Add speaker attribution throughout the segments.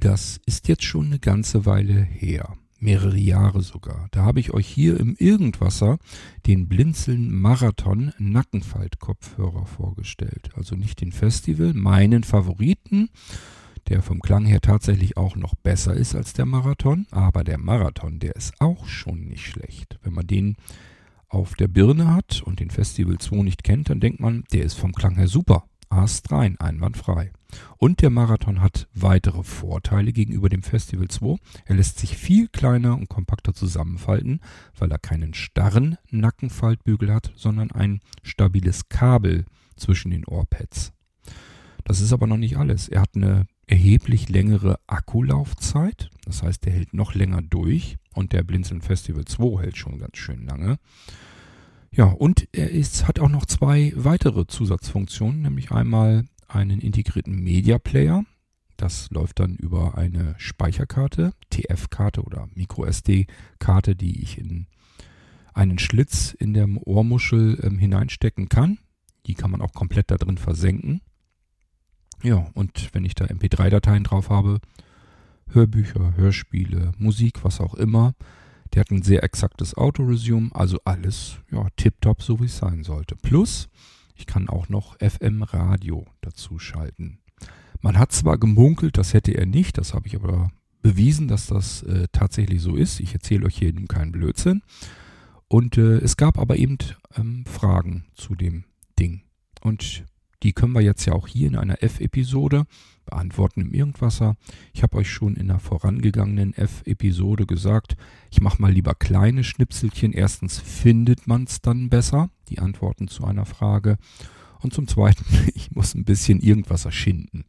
Speaker 1: Das ist jetzt schon eine ganze Weile her. Mehrere Jahre sogar. Da habe ich euch hier im Irgendwasser den Blinzeln Marathon Nackenfaltkopfhörer vorgestellt. Also nicht den Festival, meinen Favoriten, der vom Klang her tatsächlich auch noch besser ist als der Marathon. Aber der Marathon, der ist auch schon nicht schlecht. Wenn man den auf der Birne hat und den Festival 2 nicht kennt, dann denkt man, der ist vom Klang her super. astrein, einwandfrei. Und der Marathon hat weitere Vorteile gegenüber dem Festival 2. Er lässt sich viel kleiner und kompakter zusammenfalten, weil er keinen starren Nackenfaltbügel hat, sondern ein stabiles Kabel zwischen den Ohrpads. Das ist aber noch nicht alles. Er hat eine erheblich längere Akkulaufzeit. Das heißt, er hält noch länger durch. Und der Blinzeln Festival 2 hält schon ganz schön lange. Ja, und er ist, hat auch noch zwei weitere Zusatzfunktionen, nämlich einmal einen integrierten Media Player. Das läuft dann über eine Speicherkarte, TF-Karte oder MicroSD-Karte, die ich in einen Schlitz in der Ohrmuschel ähm, hineinstecken kann. Die kann man auch komplett da drin versenken. Ja, und wenn ich da MP3-Dateien drauf habe, Hörbücher, Hörspiele, Musik, was auch immer, der hat ein sehr exaktes Autoresume, also alles, ja, tipptopp, so wie es sein sollte. Plus, ich kann auch noch FM-Radio dazu schalten. Man hat zwar gemunkelt, das hätte er nicht, das habe ich aber bewiesen, dass das äh, tatsächlich so ist. Ich erzähle euch hier eben keinen Blödsinn. Und äh, es gab aber eben ähm, Fragen zu dem Ding. Und die können wir jetzt ja auch hier in einer F-Episode beantworten im Irgendwasser. Ich habe euch schon in einer vorangegangenen F-Episode gesagt, ich mache mal lieber kleine Schnipselchen. Erstens findet man es dann besser, die Antworten zu einer Frage. Und zum Zweiten, ich muss ein bisschen Irgendwasser schinden,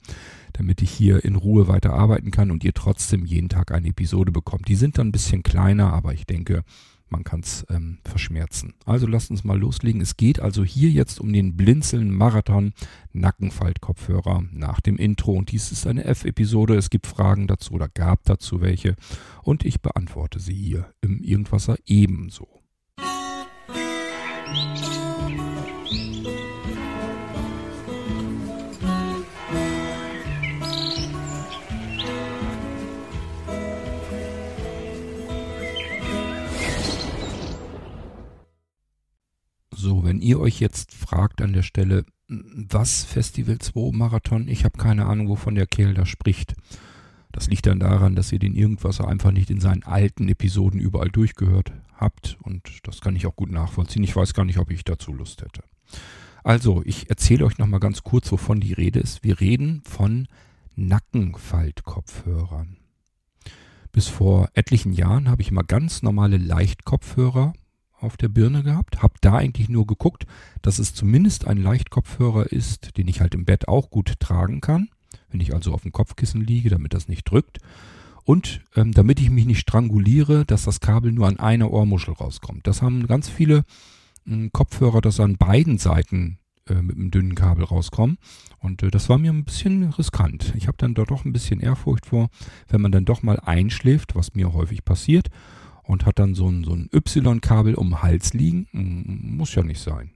Speaker 1: damit ich hier in Ruhe weiter arbeiten kann und ihr trotzdem jeden Tag eine Episode bekommt. Die sind dann ein bisschen kleiner, aber ich denke, man kann es ähm, verschmerzen. Also lasst uns mal loslegen. Es geht also hier jetzt um den Blinzeln Marathon Nackenfaltkopfhörer nach dem Intro. Und dies ist eine F-Episode. Es gibt Fragen dazu oder gab dazu welche. Und ich beantworte sie hier im Irgendwasser ebenso. Musik So, wenn ihr euch jetzt fragt an der Stelle, was Festival 2 Marathon, ich habe keine Ahnung, wovon der Kerl da spricht. Das liegt dann daran, dass ihr den Irgendwasser einfach nicht in seinen alten Episoden überall durchgehört habt und das kann ich auch gut nachvollziehen. Ich weiß gar nicht, ob ich dazu Lust hätte. Also, ich erzähle euch nochmal ganz kurz, wovon die Rede ist. Wir reden von Nackenfaltkopfhörern. Bis vor etlichen Jahren habe ich immer ganz normale Leichtkopfhörer auf der Birne gehabt, habe da eigentlich nur geguckt, dass es zumindest ein Leichtkopfhörer ist, den ich halt im Bett auch gut tragen kann, wenn ich also auf dem Kopfkissen liege, damit das nicht drückt. Und ähm, damit ich mich nicht stranguliere, dass das Kabel nur an einer Ohrmuschel rauskommt. Das haben ganz viele äh, Kopfhörer, dass an beiden Seiten äh, mit einem dünnen Kabel rauskommen. Und äh, das war mir ein bisschen riskant. Ich habe dann doch ein bisschen Ehrfurcht vor, wenn man dann doch mal einschläft, was mir häufig passiert und hat dann so ein, so ein Y-Kabel um den Hals liegen. Muss ja nicht sein.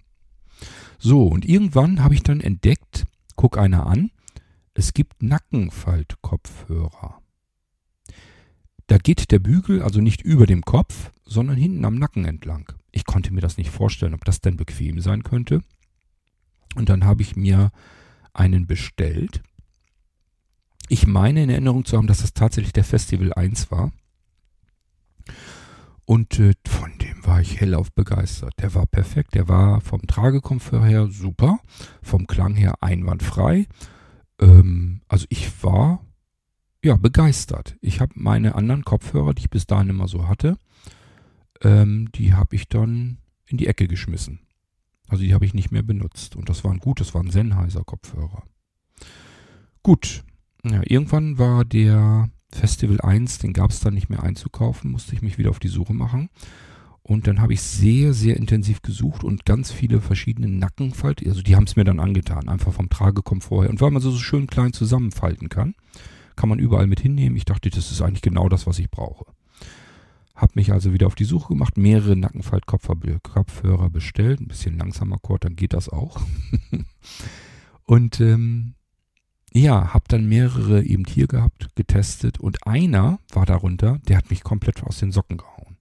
Speaker 1: So, und irgendwann habe ich dann entdeckt, guck einer an, es gibt Nackenfaltkopfhörer. Da geht der Bügel also nicht über dem Kopf, sondern hinten am Nacken entlang. Ich konnte mir das nicht vorstellen, ob das denn bequem sein könnte. Und dann habe ich mir einen bestellt. Ich meine in Erinnerung zu haben, dass das tatsächlich der Festival 1 war. Und äh, von dem war ich hellauf begeistert. Der war perfekt. Der war vom Tragekomfort her super. Vom Klang her einwandfrei. Ähm, also ich war ja begeistert. Ich habe meine anderen Kopfhörer, die ich bis dahin immer so hatte, ähm, die habe ich dann in die Ecke geschmissen. Also die habe ich nicht mehr benutzt. Und das waren gut, das waren Sennheiser Kopfhörer. Gut. Ja, irgendwann war der Festival 1, den gab es dann nicht mehr einzukaufen, musste ich mich wieder auf die Suche machen. Und dann habe ich sehr, sehr intensiv gesucht und ganz viele verschiedene Nackenfalt, also die haben es mir dann angetan, einfach vom Tragekomfort her. Und weil man so, schön klein zusammenfalten kann, kann man überall mit hinnehmen. Ich dachte, das ist eigentlich genau das, was ich brauche. Hab mich also wieder auf die Suche gemacht, mehrere Nackenfaltkopfhörer bestellt, ein bisschen langsamer Chord, dann geht das auch. und ähm, ja, habe dann mehrere eben hier gehabt, getestet und einer war darunter, der hat mich komplett aus den Socken gehauen.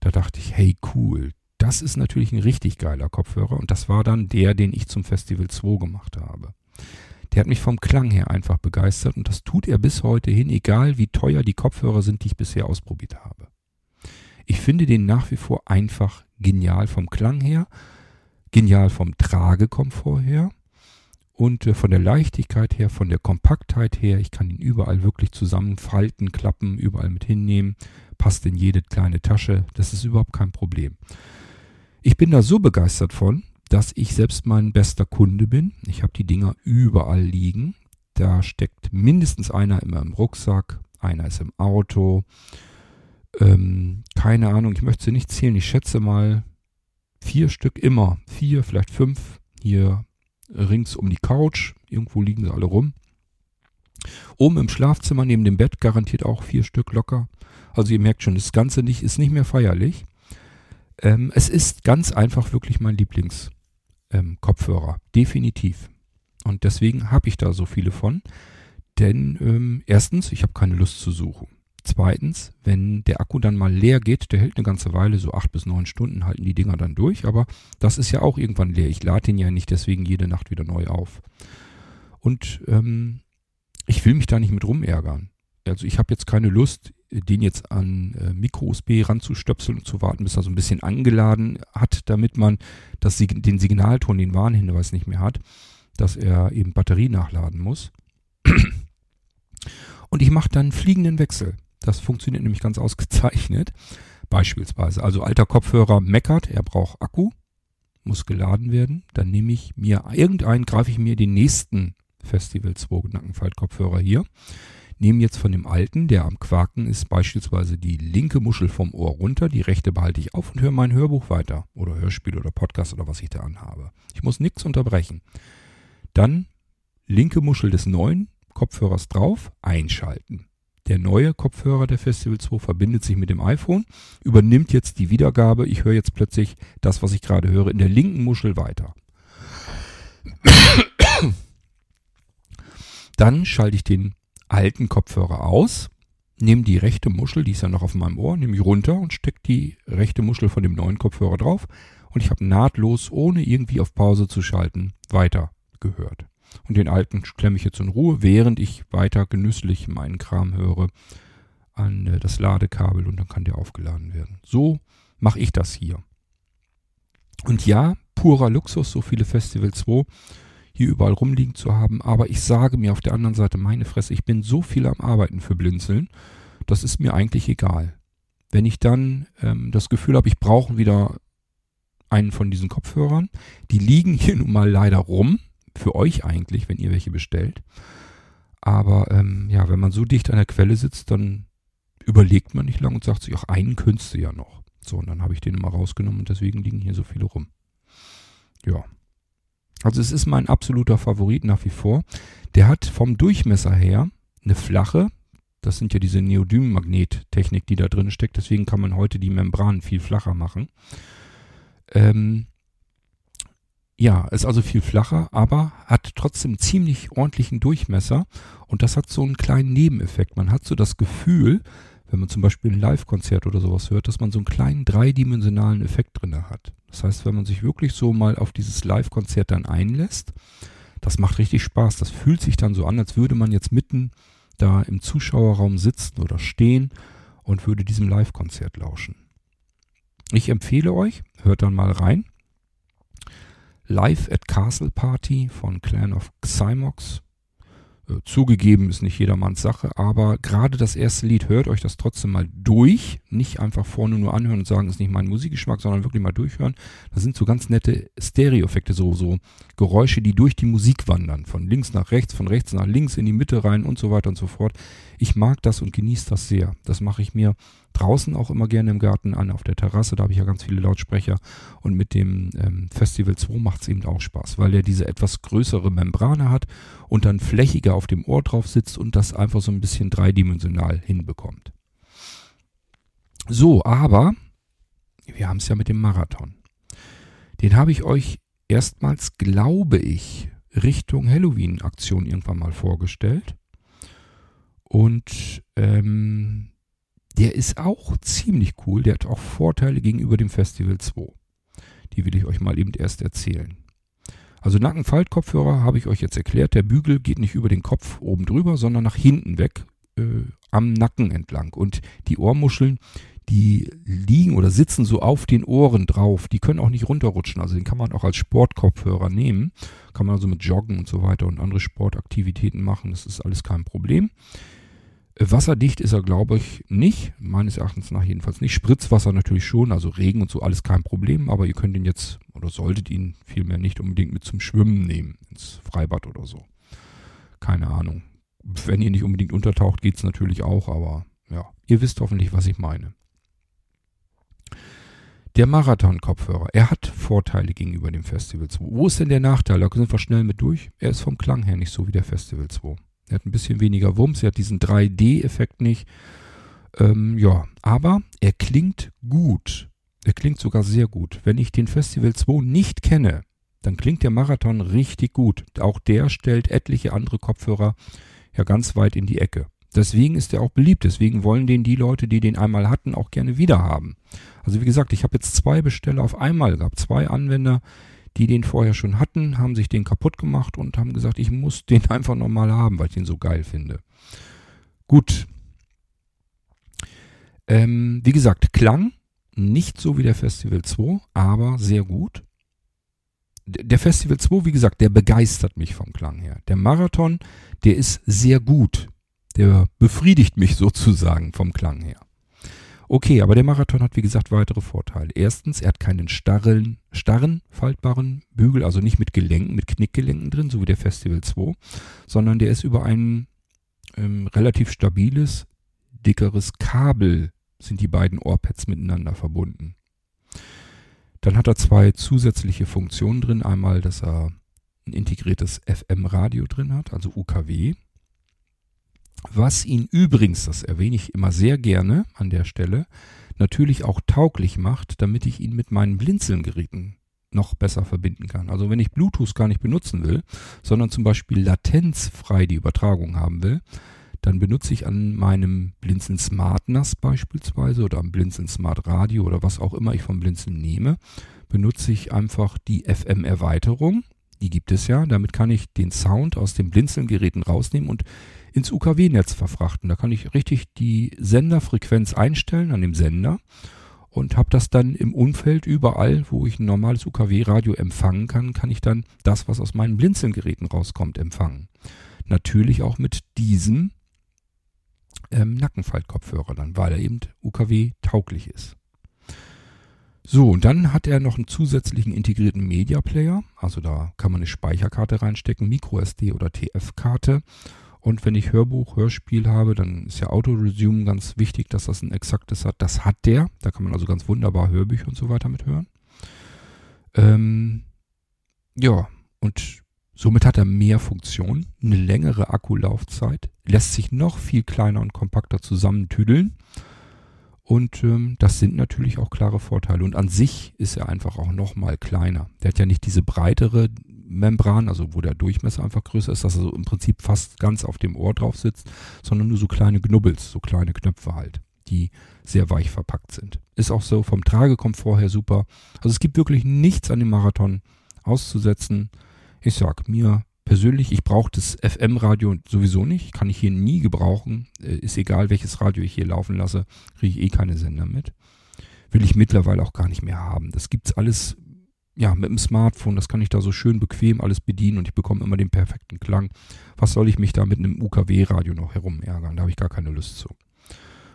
Speaker 1: Da dachte ich, hey cool, das ist natürlich ein richtig geiler Kopfhörer und das war dann der, den ich zum Festival 2 gemacht habe. Der hat mich vom Klang her einfach begeistert und das tut er bis heute hin, egal wie teuer die Kopfhörer sind, die ich bisher ausprobiert habe. Ich finde den nach wie vor einfach genial vom Klang her, genial vom Tragekomfort her und äh, von der Leichtigkeit her, von der Kompaktheit her. Ich kann ihn überall wirklich zusammenfalten, klappen, überall mit hinnehmen, passt in jede kleine Tasche. Das ist überhaupt kein Problem. Ich bin da so begeistert von, dass ich selbst mein bester Kunde bin. Ich habe die Dinger überall liegen. Da steckt mindestens einer immer im Rucksack, einer ist im Auto. Ähm, keine Ahnung, ich möchte sie nicht zählen. Ich schätze mal vier Stück immer. Vier, vielleicht fünf hier rings um die Couch. Irgendwo liegen sie alle rum. Oben im Schlafzimmer neben dem Bett garantiert auch vier Stück locker. Also ihr merkt schon, das Ganze nicht, ist nicht mehr feierlich. Ähm, es ist ganz einfach wirklich mein Lieblings ähm. Definitiv. Und deswegen habe ich da so viele von. Denn ähm, erstens, ich habe keine Lust zu suchen. Zweitens, wenn der Akku dann mal leer geht, der hält eine ganze Weile, so acht bis neun Stunden halten die Dinger dann durch, aber das ist ja auch irgendwann leer. Ich lade den ja nicht deswegen jede Nacht wieder neu auf. Und ähm, ich will mich da nicht mit rumärgern. Also ich habe jetzt keine Lust, den jetzt an äh, Micro-USB ranzustöpseln und zu warten, bis er so ein bisschen angeladen hat, damit man das, den Signalton, den Warnhinweis nicht mehr hat, dass er eben Batterie nachladen muss. Und ich mache dann fliegenden Wechsel. Das funktioniert nämlich ganz ausgezeichnet. Beispielsweise, also alter Kopfhörer meckert, er braucht Akku, muss geladen werden. Dann nehme ich mir irgendeinen, greife ich mir den nächsten Festival 2 Nackenfalt-Kopfhörer hier nehme jetzt von dem alten, der am Quaken ist, beispielsweise die linke Muschel vom Ohr runter, die rechte behalte ich auf und höre mein Hörbuch weiter oder Hörspiel oder Podcast oder was ich da anhabe. Ich muss nichts unterbrechen. Dann linke Muschel des neuen Kopfhörers drauf, einschalten. Der neue Kopfhörer der Festival 2 verbindet sich mit dem iPhone, übernimmt jetzt die Wiedergabe. Ich höre jetzt plötzlich das, was ich gerade höre, in der linken Muschel weiter. Dann schalte ich den alten Kopfhörer aus, nehme die rechte Muschel, die ist ja noch auf meinem Ohr, nehme ich runter und stecke die rechte Muschel von dem neuen Kopfhörer drauf und ich habe nahtlos, ohne irgendwie auf Pause zu schalten, weiter gehört. Und den alten klemme ich jetzt in Ruhe, während ich weiter genüsslich meinen Kram höre an äh, das Ladekabel und dann kann der aufgeladen werden. So mache ich das hier. Und ja, purer Luxus, so viele Festival 2 hier überall rumliegen zu haben. Aber ich sage mir auf der anderen Seite, meine Fresse, ich bin so viel am Arbeiten für Blinzeln, das ist mir eigentlich egal. Wenn ich dann ähm, das Gefühl habe, ich brauche wieder einen von diesen Kopfhörern, die liegen hier nun mal leider rum, für euch eigentlich, wenn ihr welche bestellt. Aber ähm, ja, wenn man so dicht an der Quelle sitzt, dann überlegt man nicht lang und sagt sich, ach, einen könntest du ja noch. So, und dann habe ich den immer rausgenommen und deswegen liegen hier so viele rum. Ja. Also es ist mein absoluter Favorit nach wie vor. Der hat vom Durchmesser her eine flache, das sind ja diese Neodym-Magnettechnik, die da drin steckt, deswegen kann man heute die Membranen viel flacher machen. Ähm, ja, ist also viel flacher, aber hat trotzdem ziemlich ordentlichen Durchmesser und das hat so einen kleinen Nebeneffekt. Man hat so das Gefühl, wenn man zum Beispiel ein Live-Konzert oder sowas hört, dass man so einen kleinen dreidimensionalen Effekt drin hat. Das heißt, wenn man sich wirklich so mal auf dieses Live-Konzert dann einlässt, das macht richtig Spaß. Das fühlt sich dann so an, als würde man jetzt mitten da im Zuschauerraum sitzen oder stehen und würde diesem Live-Konzert lauschen. Ich empfehle euch, hört dann mal rein. Live at Castle Party von Clan of Xymox äh, zugegeben ist nicht jedermanns Sache, aber gerade das erste Lied, hört euch das trotzdem mal durch. Nicht einfach vorne nur anhören und sagen, ist nicht mein Musikgeschmack, sondern wirklich mal durchhören. Da sind so ganz nette Stereo-Effekte, so, so Geräusche, die durch die Musik wandern. Von links nach rechts, von rechts nach links, in die Mitte rein und so weiter und so fort. Ich mag das und genieße das sehr. Das mache ich mir draußen auch immer gerne im Garten an, auf der Terrasse. Da habe ich ja ganz viele Lautsprecher. Und mit dem ähm, Festival 2 macht es eben auch Spaß, weil er diese etwas größere Membrane hat und dann flächiger auf dem Ohr drauf sitzt und das einfach so ein bisschen dreidimensional hinbekommt. So, aber wir haben es ja mit dem Marathon. Den habe ich euch erstmals, glaube ich, Richtung Halloween-Aktion irgendwann mal vorgestellt. Und ähm, der ist auch ziemlich cool. Der hat auch Vorteile gegenüber dem Festival 2. Die will ich euch mal eben erst erzählen. Also Nackenfaltkopfhörer habe ich euch jetzt erklärt. Der Bügel geht nicht über den Kopf oben drüber, sondern nach hinten weg äh, am Nacken entlang. Und die Ohrmuscheln, die liegen oder sitzen so auf den Ohren drauf. Die können auch nicht runterrutschen. Also den kann man auch als Sportkopfhörer nehmen. Kann man also mit Joggen und so weiter und andere Sportaktivitäten machen. Das ist alles kein Problem. Wasserdicht ist er, glaube ich, nicht. Meines Erachtens nach jedenfalls nicht. Spritzwasser natürlich schon, also Regen und so, alles kein Problem. Aber ihr könnt ihn jetzt oder solltet ihn vielmehr nicht unbedingt mit zum Schwimmen nehmen. Ins Freibad oder so. Keine Ahnung. Wenn ihr nicht unbedingt untertaucht, geht es natürlich auch, aber ja, ihr wisst hoffentlich, was ich meine. Der Marathon-Kopfhörer, er hat Vorteile gegenüber dem Festival 2. Wo ist denn der Nachteil? Da sind wir schnell mit durch. Er ist vom Klang her nicht so wie der Festival 2. Er hat ein bisschen weniger Wumms, er hat diesen 3D-Effekt nicht. Ähm, ja, aber er klingt gut. Er klingt sogar sehr gut. Wenn ich den Festival 2 nicht kenne, dann klingt der Marathon richtig gut. Auch der stellt etliche andere Kopfhörer ja ganz weit in die Ecke. Deswegen ist er auch beliebt. Deswegen wollen den die Leute, die den einmal hatten, auch gerne wieder haben. Also wie gesagt, ich habe jetzt zwei Besteller auf einmal gehabt. Zwei Anwender, die den vorher schon hatten, haben sich den kaputt gemacht und haben gesagt, ich muss den einfach nochmal haben, weil ich den so geil finde. Gut. Ähm, wie gesagt, Klang nicht so wie der Festival 2, aber sehr gut. Der Festival 2, wie gesagt, der begeistert mich vom Klang her. Der Marathon, der ist sehr gut. Der befriedigt mich sozusagen vom Klang her. Okay, aber der Marathon hat wie gesagt weitere Vorteile. Erstens, er hat keinen starren, starren faltbaren Bügel, also nicht mit Gelenken, mit Knickgelenken drin, so wie der Festival 2, sondern der ist über ein ähm, relativ stabiles, dickeres Kabel sind die beiden Ohrpads miteinander verbunden. Dann hat er zwei zusätzliche Funktionen drin. Einmal, dass er ein integriertes FM-Radio drin hat, also UKW. Was ihn übrigens, das erwähne ich immer sehr gerne an der Stelle, natürlich auch tauglich macht, damit ich ihn mit meinen Blinzelgeräten noch besser verbinden kann. Also wenn ich Bluetooth gar nicht benutzen will, sondern zum Beispiel latenzfrei die Übertragung haben will, dann benutze ich an meinem Blinzeln Smart NAS beispielsweise oder am Blinzeln Smart Radio oder was auch immer ich vom Blinzeln nehme, benutze ich einfach die FM-Erweiterung. Die gibt es ja. Damit kann ich den Sound aus den Blinzeln-Geräten rausnehmen und ins UKW-Netz verfrachten. Da kann ich richtig die Senderfrequenz einstellen an dem Sender und habe das dann im Umfeld überall, wo ich ein normales UKW-Radio empfangen kann, kann ich dann das, was aus meinen Blinzelgeräten rauskommt, empfangen. Natürlich auch mit diesem ähm, Nackenfaltkopfhörer dann, weil er eben UKW tauglich ist. So, und dann hat er noch einen zusätzlichen integrierten Media Player. Also da kann man eine Speicherkarte reinstecken, MicroSD oder TF-Karte. Und wenn ich Hörbuch, Hörspiel habe, dann ist ja Auto-Resume ganz wichtig, dass das ein exaktes hat. Das hat der. Da kann man also ganz wunderbar Hörbücher und so weiter mit hören. Ähm, ja, und somit hat er mehr Funktion, eine längere Akkulaufzeit, lässt sich noch viel kleiner und kompakter zusammentüdeln. Und ähm, das sind natürlich auch klare Vorteile. Und an sich ist er einfach auch nochmal kleiner. Der hat ja nicht diese breitere Membran, also wo der Durchmesser einfach größer ist, dass er so im Prinzip fast ganz auf dem Ohr drauf sitzt, sondern nur so kleine Knubbels, so kleine Knöpfe halt, die sehr weich verpackt sind. Ist auch so vom Tragekomfort her super. Also es gibt wirklich nichts an dem Marathon auszusetzen. Ich sag mir persönlich, ich brauche das FM-Radio sowieso nicht, kann ich hier nie gebrauchen. Äh, ist egal, welches Radio ich hier laufen lasse, kriege ich eh keine Sender mit. Will ich mittlerweile auch gar nicht mehr haben. Das gibt's alles ja, mit dem Smartphone, das kann ich da so schön bequem alles bedienen und ich bekomme immer den perfekten Klang. Was soll ich mich da mit einem UKW-Radio noch herumärgern? Da habe ich gar keine Lust zu.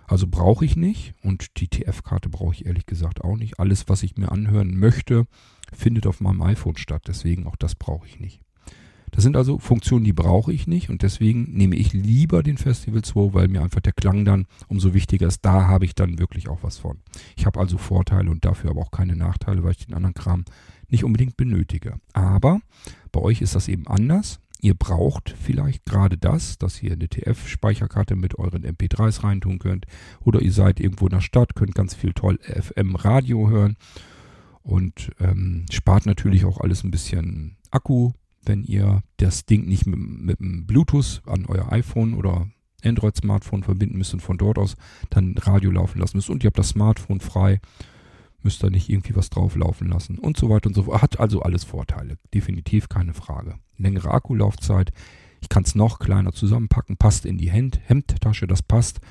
Speaker 1: Also brauche ich nicht und die TF-Karte brauche ich ehrlich gesagt auch nicht. Alles, was ich mir anhören möchte, findet auf meinem iPhone statt. Deswegen auch das brauche ich nicht. Das sind also Funktionen, die brauche ich nicht und deswegen nehme ich lieber den Festival 2, weil mir einfach der Klang dann umso wichtiger ist. Da habe ich dann wirklich auch was von. Ich habe also Vorteile und dafür aber auch keine Nachteile, weil ich den anderen Kram nicht unbedingt benötige. Aber bei euch ist das eben anders. Ihr braucht vielleicht gerade das, dass ihr eine TF-Speicherkarte mit euren MP3s reintun könnt. Oder ihr seid irgendwo in der Stadt, könnt ganz viel toll FM-Radio hören und ähm, spart natürlich auch alles ein bisschen Akku wenn ihr das Ding nicht mit, mit dem Bluetooth an euer iPhone oder Android-Smartphone verbinden müsst und von dort aus dann Radio laufen lassen müsst und ihr habt das Smartphone frei, müsst ihr nicht irgendwie was drauf laufen lassen und so weiter und so fort. Hat also alles Vorteile. Definitiv keine Frage. Längere Akkulaufzeit. Ich kann es noch kleiner zusammenpacken, passt in die Hemd Hemdtasche, das passt.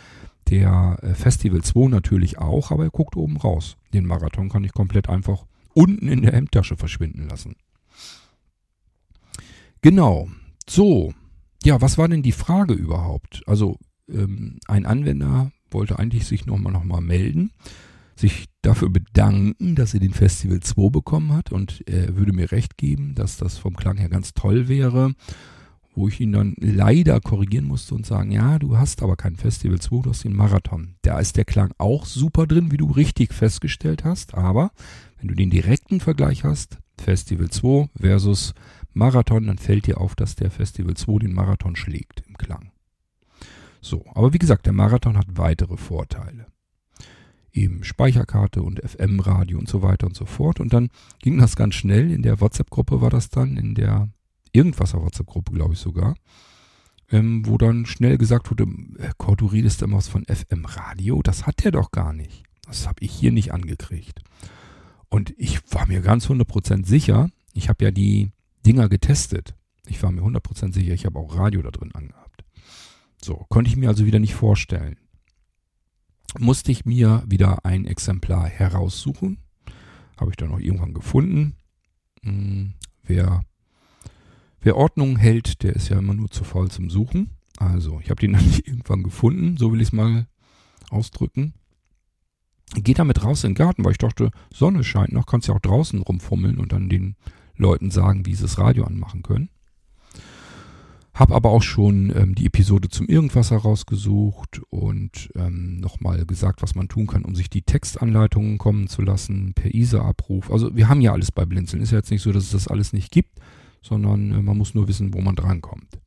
Speaker 1: Der äh, Festival 2 natürlich auch, aber er guckt oben raus. Den Marathon kann ich komplett einfach unten in der Hemdtasche verschwinden lassen. Genau. So. Ja, was war denn die Frage überhaupt? Also, ähm, ein Anwender wollte eigentlich sich nochmal noch mal melden, sich dafür bedanken, dass er den Festival 2 bekommen hat und er würde mir recht geben, dass das vom Klang her ganz toll wäre wo ich ihn dann leider korrigieren musste und sagen, ja, du hast aber kein Festival 2, du hast den Marathon. Da ist der Klang auch super drin, wie du richtig festgestellt hast, aber wenn du den direkten Vergleich hast, Festival 2 versus Marathon, dann fällt dir auf, dass der Festival 2 den Marathon schlägt im Klang. So, aber wie gesagt, der Marathon hat weitere Vorteile. Eben Speicherkarte und FM-Radio und so weiter und so fort. Und dann ging das ganz schnell. In der WhatsApp-Gruppe war das dann, in der irgendwas WhatsApp-Gruppe, glaube ich sogar, ähm, wo dann schnell gesagt wurde, Kurt, du redest immer was von FM-Radio, das hat der doch gar nicht. Das habe ich hier nicht angekriegt. Und ich war mir ganz 100% sicher, ich habe ja die Dinger getestet. Ich war mir 100% sicher, ich habe auch Radio da drin angehabt. So, konnte ich mir also wieder nicht vorstellen. Musste ich mir wieder ein Exemplar heraussuchen. Habe ich dann auch irgendwann gefunden. Hm, wer Wer Ordnung hält, der ist ja immer nur zu faul zum Suchen. Also, ich habe den dann irgendwann gefunden, so will ich es mal ausdrücken. Geh damit raus in den Garten, weil ich dachte, Sonne scheint noch, kannst ja auch draußen rumfummeln und dann den Leuten sagen, wie sie das Radio anmachen können. Hab aber auch schon ähm, die Episode zum Irgendwasser rausgesucht und ähm, nochmal gesagt, was man tun kann, um sich die Textanleitungen kommen zu lassen, per ISA-Abruf. Also wir haben ja alles bei Blinzeln. Ist ja jetzt nicht so, dass es das alles nicht gibt sondern äh, man muss nur wissen, wo man drankommt.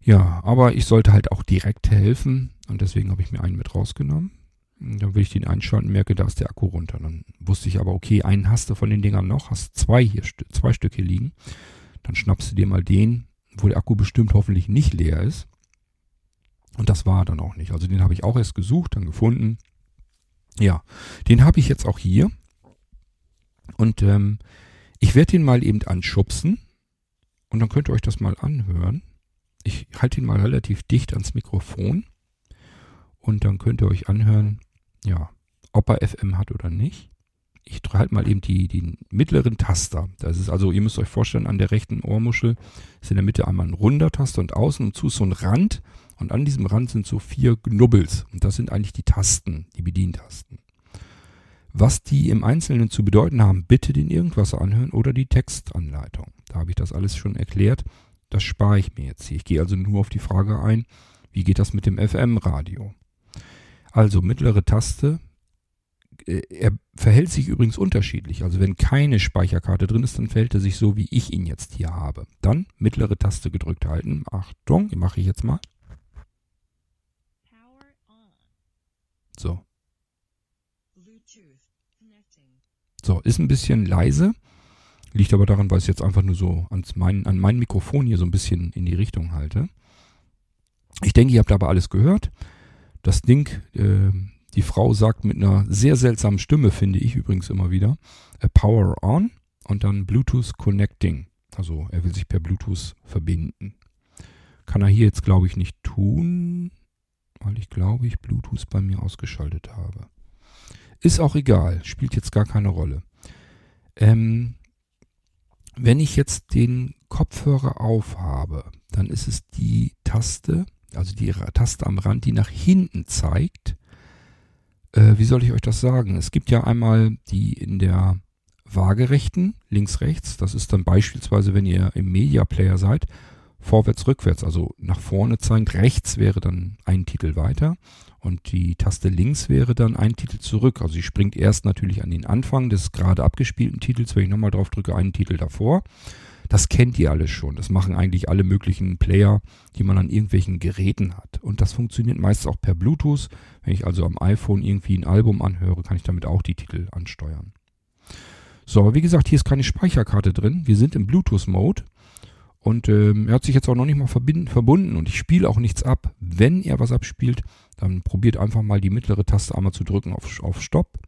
Speaker 1: Ja, aber ich sollte halt auch direkt helfen und deswegen habe ich mir einen mit rausgenommen. Dann will ich den einschalten, merke, da ist der Akku runter. Dann wusste ich aber, okay, einen hast du von den Dingern noch, hast zwei hier, zwei Stück hier liegen. Dann schnappst du dir mal den, wo der Akku bestimmt hoffentlich nicht leer ist. Und das war dann auch nicht. Also den habe ich auch erst gesucht, dann gefunden. Ja, den habe ich jetzt auch hier. Und ähm, ich werde ihn mal eben anschubsen und dann könnt ihr euch das mal anhören. Ich halte ihn mal relativ dicht ans Mikrofon und dann könnt ihr euch anhören, ja, ob er FM hat oder nicht. Ich halte mal eben die, die mittleren Taster. Das ist also, ihr müsst euch vorstellen, an der rechten Ohrmuschel ist in der Mitte einmal ein runder Taster und außen und zu so ein Rand. Und an diesem Rand sind so vier Knubbels. Und das sind eigentlich die Tasten, die Bedientasten. Was die im Einzelnen zu bedeuten haben, bitte den Irgendwas anhören oder die Textanleitung. Da habe ich das alles schon erklärt. Das spare ich mir jetzt hier. Ich gehe also nur auf die Frage ein, wie geht das mit dem FM-Radio? Also mittlere Taste. Äh, er verhält sich übrigens unterschiedlich. Also wenn keine Speicherkarte drin ist, dann verhält er sich so, wie ich ihn jetzt hier habe. Dann mittlere Taste gedrückt halten. Achtung, die mache ich jetzt mal. So, So, ist ein bisschen leise. Liegt aber daran, weil ich es jetzt einfach nur so ans mein, an mein Mikrofon hier so ein bisschen in die Richtung halte. Ich denke, ihr habt aber alles gehört. Das Ding, äh, die Frau sagt mit einer sehr seltsamen Stimme, finde ich übrigens immer wieder, äh, Power On und dann Bluetooth Connecting. Also er will sich per Bluetooth verbinden. Kann er hier jetzt, glaube ich, nicht tun, weil ich glaube, ich Bluetooth bei mir ausgeschaltet habe. Ist auch egal, spielt jetzt gar keine Rolle. Ähm, wenn ich jetzt den Kopfhörer aufhabe, dann ist es die Taste, also die Taste am Rand, die nach hinten zeigt. Äh, wie soll ich euch das sagen? Es gibt ja einmal die in der waagerechten, links, rechts. Das ist dann beispielsweise, wenn ihr im Media Player seid, vorwärts, rückwärts, also nach vorne zeigt. Rechts wäre dann ein Titel weiter und die Taste links wäre dann ein Titel zurück. Also sie springt erst natürlich an den Anfang des gerade abgespielten Titels. Wenn ich nochmal drauf drücke, einen Titel davor. Das kennt ihr alles schon. Das machen eigentlich alle möglichen Player, die man an irgendwelchen Geräten hat. Und das funktioniert meist auch per Bluetooth. Wenn ich also am iPhone irgendwie ein Album anhöre, kann ich damit auch die Titel ansteuern. So, aber wie gesagt, hier ist keine Speicherkarte drin. Wir sind im Bluetooth-Mode. Und ähm, er hat sich jetzt auch noch nicht mal verbunden und ich spiele auch nichts ab. Wenn er was abspielt, dann probiert einfach mal die mittlere Taste einmal zu drücken auf, auf Stopp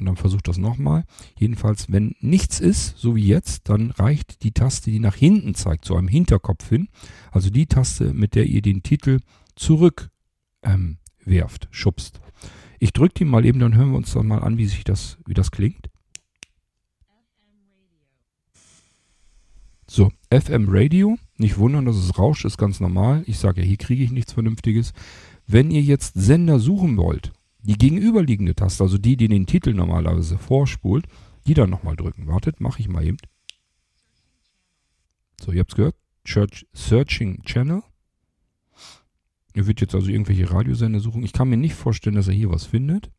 Speaker 1: und dann versucht das nochmal. Jedenfalls, wenn nichts ist, so wie jetzt, dann reicht die Taste, die nach hinten zeigt, zu einem Hinterkopf hin. Also die Taste, mit der ihr den Titel zurück ähm, werft, schubst. Ich drücke die mal eben, dann hören wir uns dann mal an, wie sich das, wie das klingt. So, FM Radio. Nicht wundern, dass es rauscht, ist ganz normal. Ich sage ja, hier kriege ich nichts Vernünftiges. Wenn ihr jetzt Sender suchen wollt, die gegenüberliegende Taste, also die, die den Titel normalerweise vorspult, die dann nochmal drücken. Wartet, mache ich mal eben. So, ihr habt es gehört. Church Searching Channel. Ihr wird jetzt also irgendwelche Radiosender suchen. Ich kann mir nicht vorstellen, dass er hier was findet.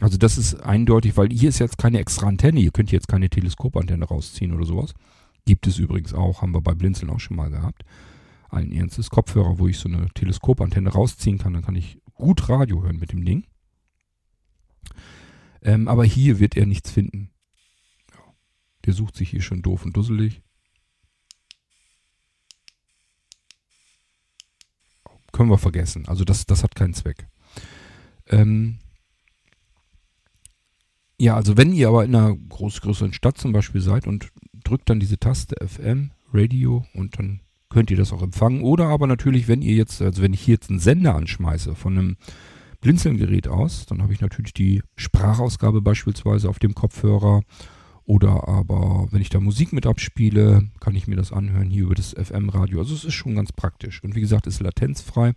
Speaker 1: Also das ist eindeutig, weil hier ist jetzt keine extra Antenne. Ihr könnt jetzt keine Teleskopantenne rausziehen oder sowas. Gibt es übrigens auch, haben wir bei Blinzeln auch schon mal gehabt. Allen Ernstes. Kopfhörer, wo ich so eine Teleskopantenne rausziehen kann, dann kann ich gut Radio hören mit dem Ding. Ähm, aber hier wird er nichts finden. Ja. Der sucht sich hier schon doof und dusselig. Können wir vergessen. Also das, das hat keinen Zweck. Ähm, ja, also wenn ihr aber in einer groß, größeren Stadt zum Beispiel seid und drückt dann diese Taste FM, Radio und dann könnt ihr das auch empfangen. Oder aber natürlich, wenn ihr jetzt, also wenn ich hier jetzt einen Sender anschmeiße von einem Blinzelgerät aus, dann habe ich natürlich die Sprachausgabe beispielsweise auf dem Kopfhörer. Oder aber, wenn ich da Musik mit abspiele, kann ich mir das anhören hier über das FM-Radio. Also es ist schon ganz praktisch. Und wie gesagt, ist latenzfrei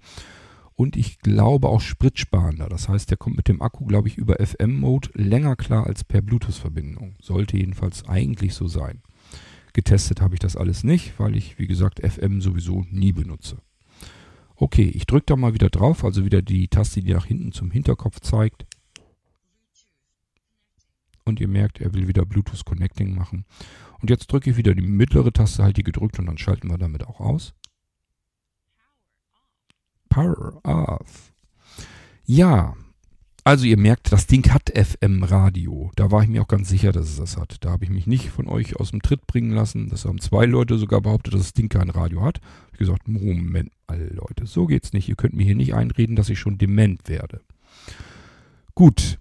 Speaker 1: und ich glaube auch spritsparender. Das heißt, der kommt mit dem Akku, glaube ich, über FM-Mode länger klar als per Bluetooth-Verbindung. Sollte jedenfalls eigentlich so sein. Getestet habe ich das alles nicht, weil ich, wie gesagt, FM sowieso nie benutze. Okay, ich drücke da mal wieder drauf, also wieder die Taste, die nach hinten zum Hinterkopf zeigt. Und ihr merkt, er will wieder Bluetooth Connecting machen. Und jetzt drücke ich wieder die mittlere Taste, halt die gedrückt und dann schalten wir damit auch aus. Power Off. Ja, also ihr merkt, das Ding hat FM-Radio. Da war ich mir auch ganz sicher, dass es das hat. Da habe ich mich nicht von euch aus dem Tritt bringen lassen. Das haben zwei Leute sogar behauptet, dass das Ding kein Radio hat. Ich gesagt, Moment mal Leute, so geht's nicht. Ihr könnt mir hier nicht einreden, dass ich schon dement werde. Gut.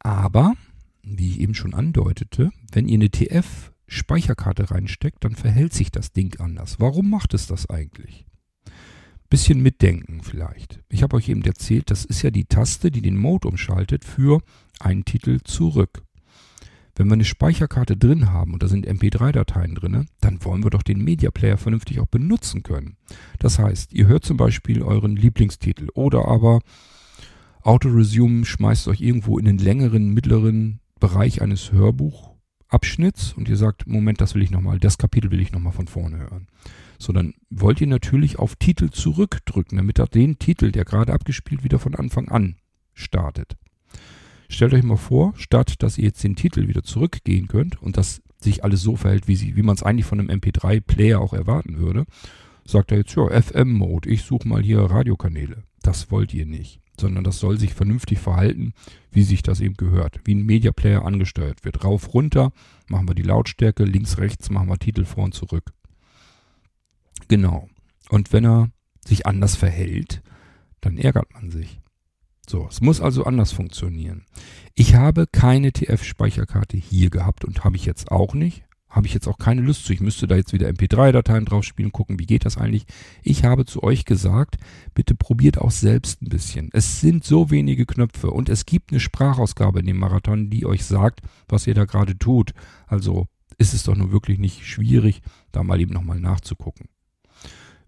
Speaker 1: Aber, wie ich eben schon andeutete, wenn ihr eine TF-Speicherkarte reinsteckt, dann verhält sich das Ding anders. Warum macht es das eigentlich? Bisschen mitdenken vielleicht. Ich habe euch eben erzählt, das ist ja die Taste, die den Mode umschaltet für einen Titel zurück. Wenn wir eine Speicherkarte drin haben und da sind MP3-Dateien drin, dann wollen wir doch den Media Player vernünftig auch benutzen können. Das heißt, ihr hört zum Beispiel euren Lieblingstitel oder aber Auto-Resume schmeißt euch irgendwo in den längeren, mittleren Bereich eines Hörbuchabschnitts und ihr sagt, Moment, das will ich nochmal, das Kapitel will ich nochmal von vorne hören. So, dann wollt ihr natürlich auf Titel zurückdrücken, damit er den Titel, der gerade abgespielt, wieder von Anfang an startet. Stellt euch mal vor, statt dass ihr jetzt den Titel wieder zurückgehen könnt und das sich alles so verhält, wie, wie man es eigentlich von einem MP3-Player auch erwarten würde, sagt er jetzt, ja, FM-Mode, ich suche mal hier Radiokanäle. Das wollt ihr nicht, sondern das soll sich vernünftig verhalten, wie sich das eben gehört, wie ein Media-Player angesteuert wird. Rauf, runter, machen wir die Lautstärke, links, rechts machen wir Titel vor und zurück. Genau. Und wenn er sich anders verhält, dann ärgert man sich. So, es muss also anders funktionieren. Ich habe keine TF-Speicherkarte hier gehabt und habe ich jetzt auch nicht. Habe ich jetzt auch keine Lust zu. Ich müsste da jetzt wieder MP3-Dateien drauf spielen, gucken, wie geht das eigentlich. Ich habe zu euch gesagt, bitte probiert auch selbst ein bisschen. Es sind so wenige Knöpfe und es gibt eine Sprachausgabe in dem Marathon, die euch sagt, was ihr da gerade tut. Also ist es doch nur wirklich nicht schwierig, da mal eben nochmal nachzugucken.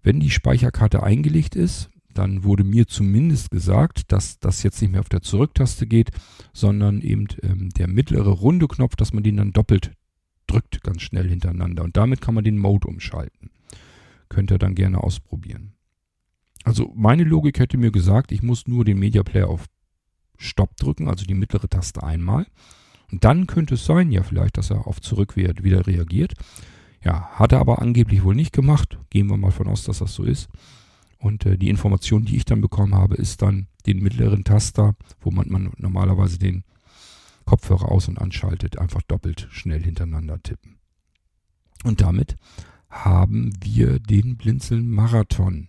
Speaker 1: Wenn die Speicherkarte eingelegt ist, dann wurde mir zumindest gesagt, dass das jetzt nicht mehr auf der Zurücktaste geht, sondern eben ähm, der mittlere runde Knopf, dass man den dann doppelt drückt, ganz schnell hintereinander. Und damit kann man den Mode umschalten. Könnt ihr dann gerne ausprobieren. Also meine Logik hätte mir gesagt, ich muss nur den Media Player auf Stopp drücken, also die mittlere Taste einmal. Und dann könnte es sein, ja vielleicht, dass er auf Zurück wieder reagiert. Ja, hat er aber angeblich wohl nicht gemacht. Gehen wir mal von aus, dass das so ist. Und äh, die Information, die ich dann bekommen habe, ist dann den mittleren Taster, wo man, man normalerweise den Kopfhörer aus- und anschaltet, einfach doppelt schnell hintereinander tippen. Und damit haben wir den Blinzeln Marathon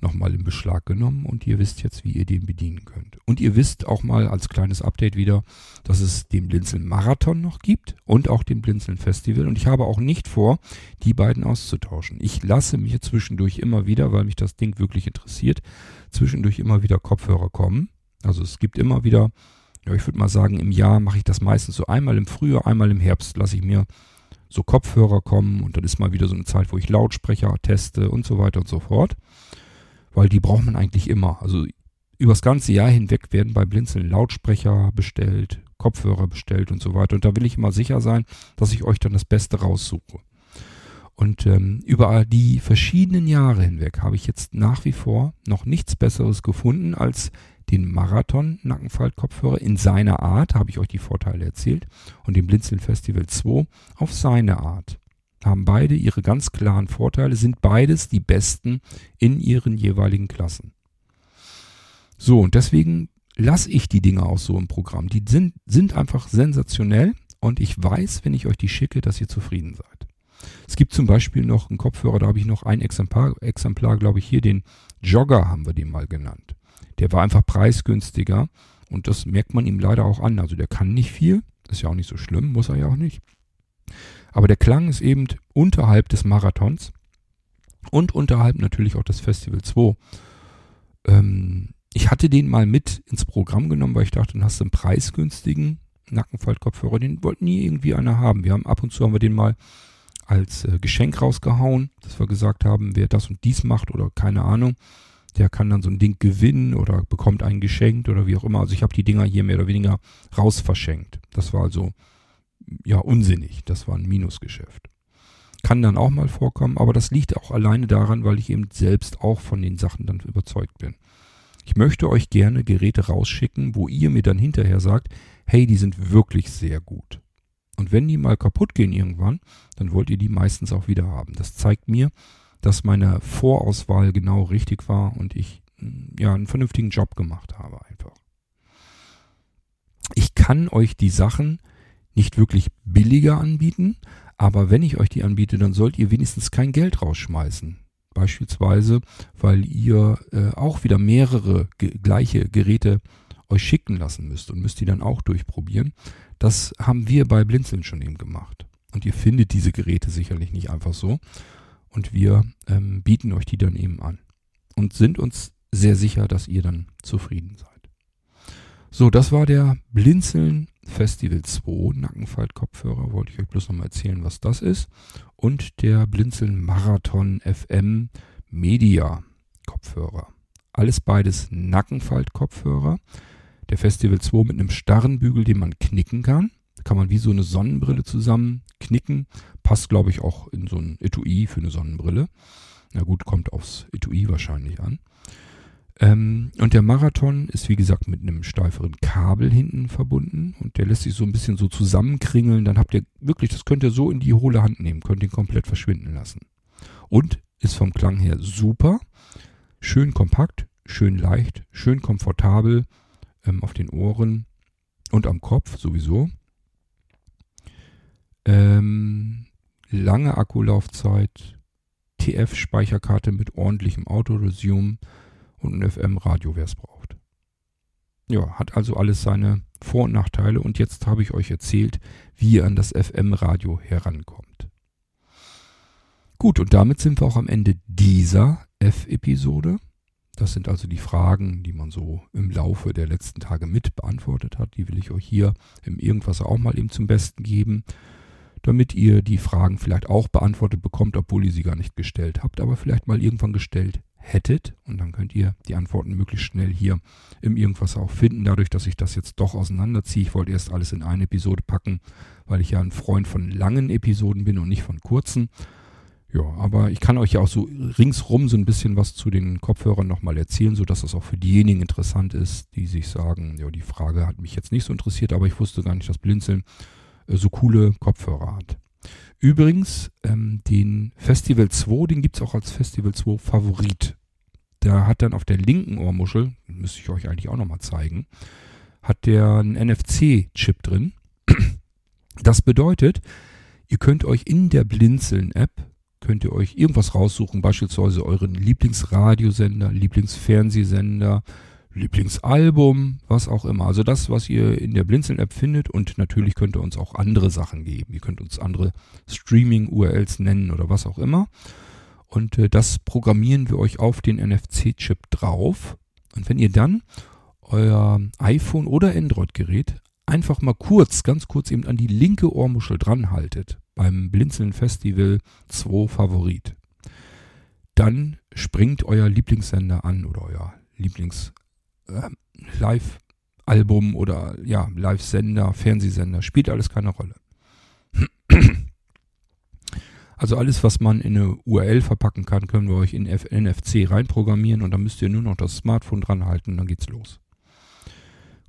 Speaker 1: nochmal in Beschlag genommen und ihr wisst jetzt, wie ihr den bedienen könnt. Und ihr wisst auch mal als kleines Update wieder, dass es den Blinzeln Marathon noch gibt und auch den Blinzeln Festival. Und ich habe auch nicht vor, die beiden auszutauschen. Ich lasse mir zwischendurch immer wieder, weil mich das Ding wirklich interessiert, zwischendurch immer wieder Kopfhörer kommen. Also es gibt immer wieder, ja, ich würde mal sagen, im Jahr mache ich das meistens so einmal im Frühjahr, einmal im Herbst lasse ich mir so Kopfhörer kommen und dann ist mal wieder so eine Zeit, wo ich Lautsprecher teste und so weiter und so fort weil die braucht man eigentlich immer. Also übers ganze Jahr hinweg werden bei Blinzeln Lautsprecher bestellt, Kopfhörer bestellt und so weiter. Und da will ich immer sicher sein, dass ich euch dann das Beste raussuche. Und ähm, über die verschiedenen Jahre hinweg habe ich jetzt nach wie vor noch nichts Besseres gefunden als den Marathon Nackenfaltkopfhörer in seiner Art, habe ich euch die Vorteile erzählt, und den Blinzeln Festival 2 auf seine Art haben beide ihre ganz klaren Vorteile, sind beides die besten in ihren jeweiligen Klassen. So, und deswegen lasse ich die Dinge auch so im Programm. Die sind, sind einfach sensationell und ich weiß, wenn ich euch die schicke, dass ihr zufrieden seid. Es gibt zum Beispiel noch einen Kopfhörer, da habe ich noch ein Exemplar, Exemplar glaube ich, hier den Jogger haben wir den mal genannt. Der war einfach preisgünstiger und das merkt man ihm leider auch an. Also der kann nicht viel, ist ja auch nicht so schlimm, muss er ja auch nicht. Aber der Klang ist eben unterhalb des Marathons und unterhalb natürlich auch des Festival 2. Ähm, ich hatte den mal mit ins Programm genommen, weil ich dachte, dann hast du einen preisgünstigen Nackenfaltkopfhörer. Den wollten nie irgendwie einer haben. Wir haben ab und zu haben wir den mal als äh, Geschenk rausgehauen, dass wir gesagt haben, wer das und dies macht oder keine Ahnung, der kann dann so ein Ding gewinnen oder bekommt einen geschenkt oder wie auch immer. Also ich habe die Dinger hier mehr oder weniger raus verschenkt. Das war also ja unsinnig. Das war ein Minusgeschäft. Kann dann auch mal vorkommen, aber das liegt auch alleine daran, weil ich eben selbst auch von den Sachen dann überzeugt bin. Ich möchte euch gerne Geräte rausschicken, wo ihr mir dann hinterher sagt, hey, die sind wirklich sehr gut. Und wenn die mal kaputt gehen irgendwann, dann wollt ihr die meistens auch wieder haben. Das zeigt mir, dass meine Vorauswahl genau richtig war und ich hm, ja einen vernünftigen Job gemacht habe einfach. Ich kann euch die Sachen nicht wirklich billiger anbieten, aber wenn ich euch die anbiete, dann sollt ihr wenigstens kein Geld rausschmeißen. Beispielsweise, weil ihr äh, auch wieder mehrere ge gleiche Geräte euch schicken lassen müsst und müsst die dann auch durchprobieren. Das haben wir bei Blinzeln schon eben gemacht. Und ihr findet diese Geräte sicherlich nicht einfach so. Und wir ähm, bieten euch die dann eben an. Und sind uns sehr sicher, dass ihr dann zufrieden seid. So, das war der Blinzeln Festival 2 Nackenfaltkopfhörer. Wollte ich euch bloß nochmal erzählen, was das ist. Und der Blinzeln Marathon FM Media Kopfhörer. Alles beides Nackenfaltkopfhörer. Der Festival 2 mit einem starren Bügel, den man knicken kann. Kann man wie so eine Sonnenbrille zusammen knicken. Passt, glaube ich, auch in so ein Etui für eine Sonnenbrille. Na gut, kommt aufs Etui wahrscheinlich an. Ähm, und der Marathon ist wie gesagt mit einem steiferen Kabel hinten verbunden und der lässt sich so ein bisschen so zusammenkringeln. Dann habt ihr wirklich, das könnt ihr so in die hohle Hand nehmen, könnt ihn komplett verschwinden lassen. Und ist vom Klang her super, schön kompakt, schön leicht, schön komfortabel ähm, auf den Ohren und am Kopf sowieso. Ähm, lange Akkulaufzeit, TF-Speicherkarte mit ordentlichem Autoresume und ein FM-Radio, wer es braucht. Ja, hat also alles seine Vor- und Nachteile und jetzt habe ich euch erzählt, wie ihr an das FM-Radio herankommt. Gut, und damit sind wir auch am Ende dieser F-Episode. Das sind also die Fragen, die man so im Laufe der letzten Tage mit beantwortet hat. Die will ich euch hier im Irgendwas auch mal eben zum Besten geben, damit ihr die Fragen vielleicht auch beantwortet bekommt, obwohl ihr sie gar nicht gestellt habt, aber vielleicht mal irgendwann gestellt hättet. Und dann könnt ihr die Antworten möglichst schnell hier im Irgendwas auch finden. Dadurch, dass ich das jetzt doch auseinanderziehe. Ich wollte erst alles in eine Episode packen, weil ich ja ein Freund von langen Episoden bin und nicht von kurzen. Ja, aber ich kann euch ja auch so ringsrum so ein bisschen was zu den Kopfhörern nochmal erzählen, sodass das auch für diejenigen interessant ist, die sich sagen, ja, die Frage hat mich jetzt nicht so interessiert, aber ich wusste gar nicht, dass Blinzeln äh, so coole Kopfhörer hat. Übrigens, ähm, den Festival 2, den gibt es auch als Festival 2 Favorit. Da hat dann auf der linken Ohrmuschel, müsste ich euch eigentlich auch nochmal zeigen, hat der einen NFC-Chip drin. Das bedeutet, Ihr könnt euch in der Blinzeln-App, könnt ihr euch irgendwas raussuchen, beispielsweise euren Lieblingsradiosender, Lieblingsfernsehsender, Lieblingsalbum, was auch immer. Also das, was ihr in der Blinzeln-App findet und natürlich könnt ihr uns auch andere Sachen geben. Ihr könnt uns andere Streaming-URLs nennen oder was auch immer. Und äh, das programmieren wir euch auf den NFC-Chip drauf. Und wenn ihr dann euer iPhone oder Android-Gerät einfach mal kurz, ganz kurz eben an die linke Ohrmuschel dran haltet, beim Blinzeln Festival 2 Favorit, dann springt euer Lieblingssender an oder euer Lieblings äh, Live-Album oder ja, Live-Sender, Fernsehsender, spielt alles keine Rolle. Also alles, was man in eine URL verpacken kann, können wir euch in NFC reinprogrammieren und dann müsst ihr nur noch das Smartphone dran halten, dann geht's los.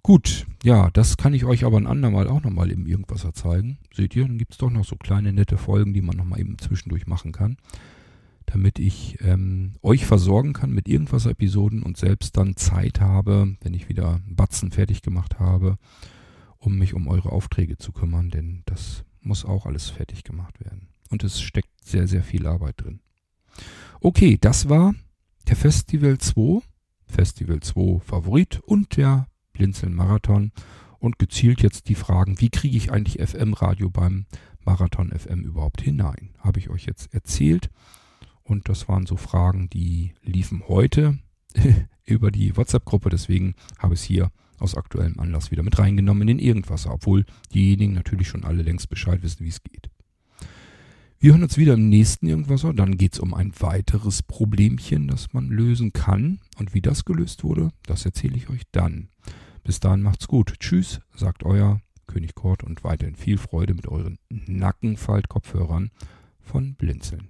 Speaker 1: Gut, ja, das kann ich euch aber ein andermal auch nochmal im Irgendwasser zeigen. Seht ihr, dann gibt es doch noch so kleine nette Folgen, die man nochmal eben zwischendurch machen kann, damit ich ähm, euch versorgen kann mit Irgendwasser-Episoden und selbst dann Zeit habe, wenn ich wieder einen Batzen fertig gemacht habe, um mich um eure Aufträge zu kümmern, denn das muss auch alles fertig gemacht werden. Und es steckt sehr, sehr viel Arbeit drin. Okay, das war der Festival 2, Festival 2 Favorit und der Blinzeln Marathon und gezielt jetzt die Fragen, wie kriege ich eigentlich FM-Radio beim Marathon FM überhaupt hinein? Habe ich euch jetzt erzählt. Und das waren so Fragen, die liefen heute über die WhatsApp-Gruppe. Deswegen habe ich es hier aus aktuellem Anlass wieder mit reingenommen in den Irgendwasser, obwohl diejenigen natürlich schon alle längst Bescheid wissen, wie es geht. Wir hören uns wieder im nächsten Irgendwasser. Dann geht es um ein weiteres Problemchen, das man lösen kann. Und wie das gelöst wurde, das erzähle ich euch dann. Bis dahin macht's gut. Tschüss, sagt euer König Kort und weiterhin viel Freude mit euren Nackenfalt-Kopfhörern von Blinzeln.